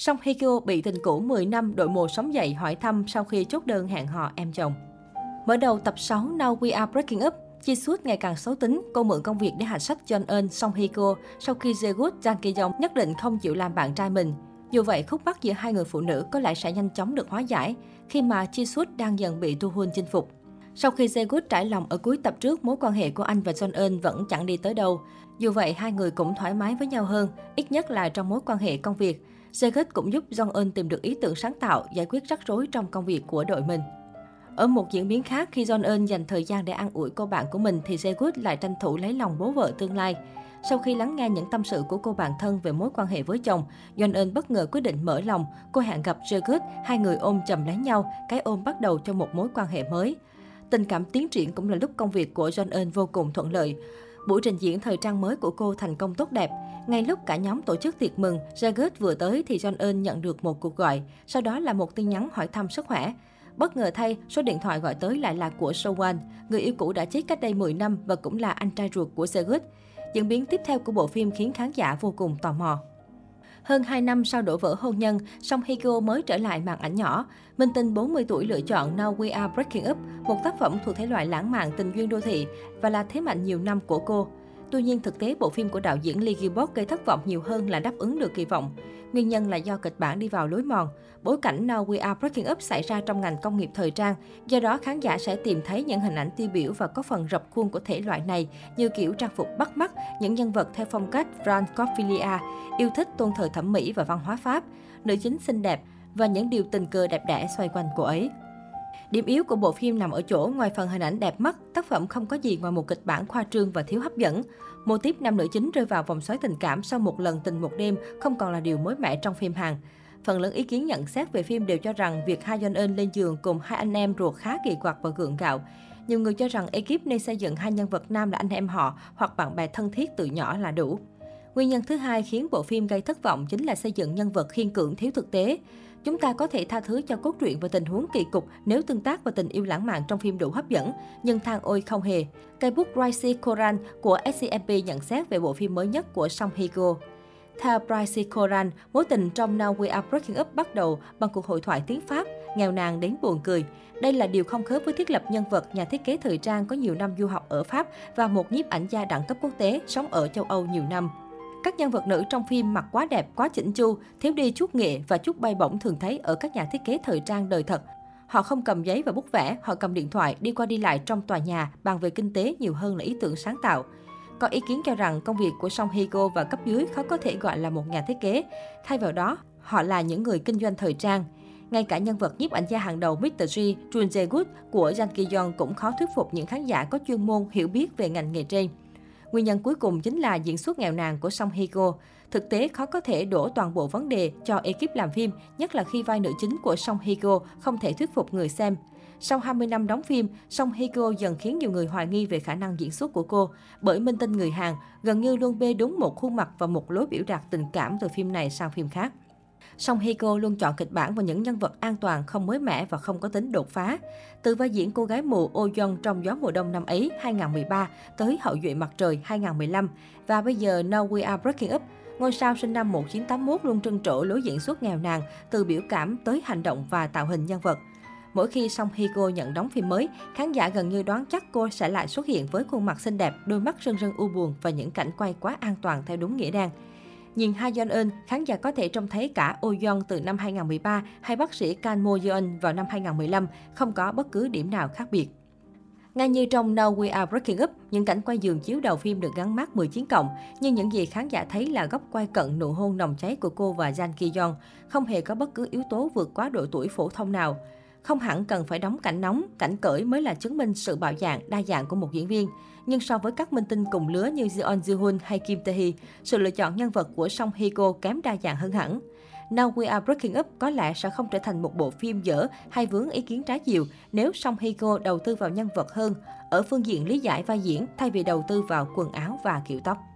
Song Hye Kyo bị tình cũ 10 năm đội mồ sống dậy hỏi thăm sau khi chốt đơn hẹn hò em chồng. Mở đầu tập 6 Now We Are Breaking Up, Chi Suốt ngày càng xấu tính, cô mượn công việc để hạch sách John Eun Song Hye Kyo sau khi Jae-good Jang Ki Yong nhất định không chịu làm bạn trai mình. Dù vậy, khúc mắc giữa hai người phụ nữ có lẽ sẽ nhanh chóng được hóa giải khi mà Chi Suốt đang dần bị Tu Hun chinh phục. Sau khi Jae-good trải lòng ở cuối tập trước, mối quan hệ của anh và John Eun vẫn chẳng đi tới đâu. Dù vậy, hai người cũng thoải mái với nhau hơn, ít nhất là trong mối quan hệ công việc. Jae-good cũng giúp Jong-un tìm được ý tưởng sáng tạo, giải quyết rắc rối trong công việc của đội mình. Ở một diễn biến khác, khi John Eun dành thời gian để an ủi cô bạn của mình, thì Jae-good lại tranh thủ lấy lòng bố vợ tương lai. Sau khi lắng nghe những tâm sự của cô bạn thân về mối quan hệ với chồng, John Eun bất ngờ quyết định mở lòng. Cô hẹn gặp Jae-good, hai người ôm chầm lấy nhau, cái ôm bắt đầu cho một mối quan hệ mới. Tình cảm tiến triển cũng là lúc công việc của John Eun vô cùng thuận lợi. Buổi trình diễn thời trang mới của cô thành công tốt đẹp. Ngay lúc cả nhóm tổ chức tiệc mừng, Jagged vừa tới thì John Eun nhận được một cuộc gọi, sau đó là một tin nhắn hỏi thăm sức khỏe. Bất ngờ thay, số điện thoại gọi tới lại là của Sowan, người yêu cũ đã chết cách đây 10 năm và cũng là anh trai ruột của Jagged. Diễn biến tiếp theo của bộ phim khiến khán giả vô cùng tò mò. Hơn 2 năm sau đổ vỡ hôn nhân, Song Hye Kyo mới trở lại màn ảnh nhỏ. Minh Tinh 40 tuổi lựa chọn Now We Are Breaking Up, một tác phẩm thuộc thể loại lãng mạn tình duyên đô thị và là thế mạnh nhiều năm của cô. Tuy nhiên, thực tế bộ phim của đạo diễn Lee Gilbert gây thất vọng nhiều hơn là đáp ứng được kỳ vọng. Nguyên nhân là do kịch bản đi vào lối mòn. Bối cảnh Now We Are Breaking Up xảy ra trong ngành công nghiệp thời trang, do đó khán giả sẽ tìm thấy những hình ảnh tiêu biểu và có phần rập khuôn của thể loại này như kiểu trang phục bắt mắt, những nhân vật theo phong cách Francophilia, yêu thích tôn thờ thẩm mỹ và văn hóa Pháp, nữ chính xinh đẹp và những điều tình cờ đẹp đẽ xoay quanh cô ấy. Điểm yếu của bộ phim nằm ở chỗ ngoài phần hình ảnh đẹp mắt, tác phẩm không có gì ngoài một kịch bản khoa trương và thiếu hấp dẫn. Mô tiếp nam nữ chính rơi vào vòng xoáy tình cảm sau một lần tình một đêm không còn là điều mới mẻ trong phim Hàn. Phần lớn ý kiến nhận xét về phim đều cho rằng việc hai Yeon Eun lên giường cùng hai anh em ruột khá kỳ quặc và gượng gạo. Nhiều người cho rằng ekip nên xây dựng hai nhân vật nam là anh em họ hoặc bạn bè thân thiết từ nhỏ là đủ. Nguyên nhân thứ hai khiến bộ phim gây thất vọng chính là xây dựng nhân vật khiên cưỡng thiếu thực tế. Chúng ta có thể tha thứ cho cốt truyện và tình huống kỳ cục nếu tương tác và tình yêu lãng mạn trong phim đủ hấp dẫn, nhưng than ôi không hề. Cây bút Bryce Koran của SCMP nhận xét về bộ phim mới nhất của Song Hye Kyo. Theo Bryce Koran, mối tình trong Now We Are Breaking Up bắt đầu bằng cuộc hội thoại tiếng Pháp, nghèo nàn đến buồn cười. Đây là điều không khớp với thiết lập nhân vật nhà thiết kế thời trang có nhiều năm du học ở Pháp và một nhiếp ảnh gia đẳng cấp quốc tế sống ở châu Âu nhiều năm. Các nhân vật nữ trong phim mặc quá đẹp, quá chỉnh chu, thiếu đi chút nghệ và chút bay bổng thường thấy ở các nhà thiết kế thời trang đời thật. Họ không cầm giấy và bút vẽ, họ cầm điện thoại đi qua đi lại trong tòa nhà, bàn về kinh tế nhiều hơn là ý tưởng sáng tạo. Có ý kiến cho rằng công việc của Song Hye Kyo và cấp dưới khó có thể gọi là một nhà thiết kế. Thay vào đó, họ là những người kinh doanh thời trang. Ngay cả nhân vật nhiếp ảnh gia hàng đầu Mr. G, Jun Jae-gut của Jang Ki-yeon cũng khó thuyết phục những khán giả có chuyên môn hiểu biết về ngành nghề trên. Nguyên nhân cuối cùng chính là diễn xuất nghèo nàn của Song Hye Kyo. Thực tế khó có thể đổ toàn bộ vấn đề cho ekip làm phim, nhất là khi vai nữ chính của Song Hye Kyo không thể thuyết phục người xem. Sau 20 năm đóng phim, Song Hye Kyo dần khiến nhiều người hoài nghi về khả năng diễn xuất của cô, bởi minh tinh người Hàn gần như luôn bê đúng một khuôn mặt và một lối biểu đạt tình cảm từ phim này sang phim khác. Song Hye luôn chọn kịch bản và những nhân vật an toàn, không mới mẻ và không có tính đột phá. Từ vai diễn cô gái mù Oh Young trong Gió mùa đông năm ấy 2013 tới Hậu duệ mặt trời 2015 và bây giờ Now We Are Breaking Up, ngôi sao sinh năm 1981 luôn trân trổ lối diễn xuất nghèo nàn, từ biểu cảm tới hành động và tạo hình nhân vật. Mỗi khi Song Hye Kyo nhận đóng phim mới, khán giả gần như đoán chắc cô sẽ lại xuất hiện với khuôn mặt xinh đẹp, đôi mắt rưng rưng u buồn và những cảnh quay quá an toàn theo đúng nghĩa đen. Nhìn Ha Yeon Eun, khán giả có thể trông thấy cả Oh Yeon từ năm 2013 hay bác sĩ Kan Mo Yeon vào năm 2015, không có bất cứ điểm nào khác biệt. Ngay như trong Now We Are Breaking Up, những cảnh quay giường chiếu đầu phim được gắn mát 19 cộng, nhưng những gì khán giả thấy là góc quay cận nụ hôn nồng cháy của cô và Jan Ki Yeon, không hề có bất cứ yếu tố vượt quá độ tuổi phổ thông nào. Không hẳn cần phải đóng cảnh nóng, cảnh cởi mới là chứng minh sự bạo dạng, đa dạng của một diễn viên. Nhưng so với các minh tinh cùng lứa như Jeon Ji Hoon hay Kim Tae-hee, sự lựa chọn nhân vật của Song Hye Kyo kém đa dạng hơn hẳn. Now We Are Breaking Up có lẽ sẽ không trở thành một bộ phim dở hay vướng ý kiến trái chiều nếu Song Hye Kyo đầu tư vào nhân vật hơn ở phương diện lý giải vai diễn thay vì đầu tư vào quần áo và kiểu tóc.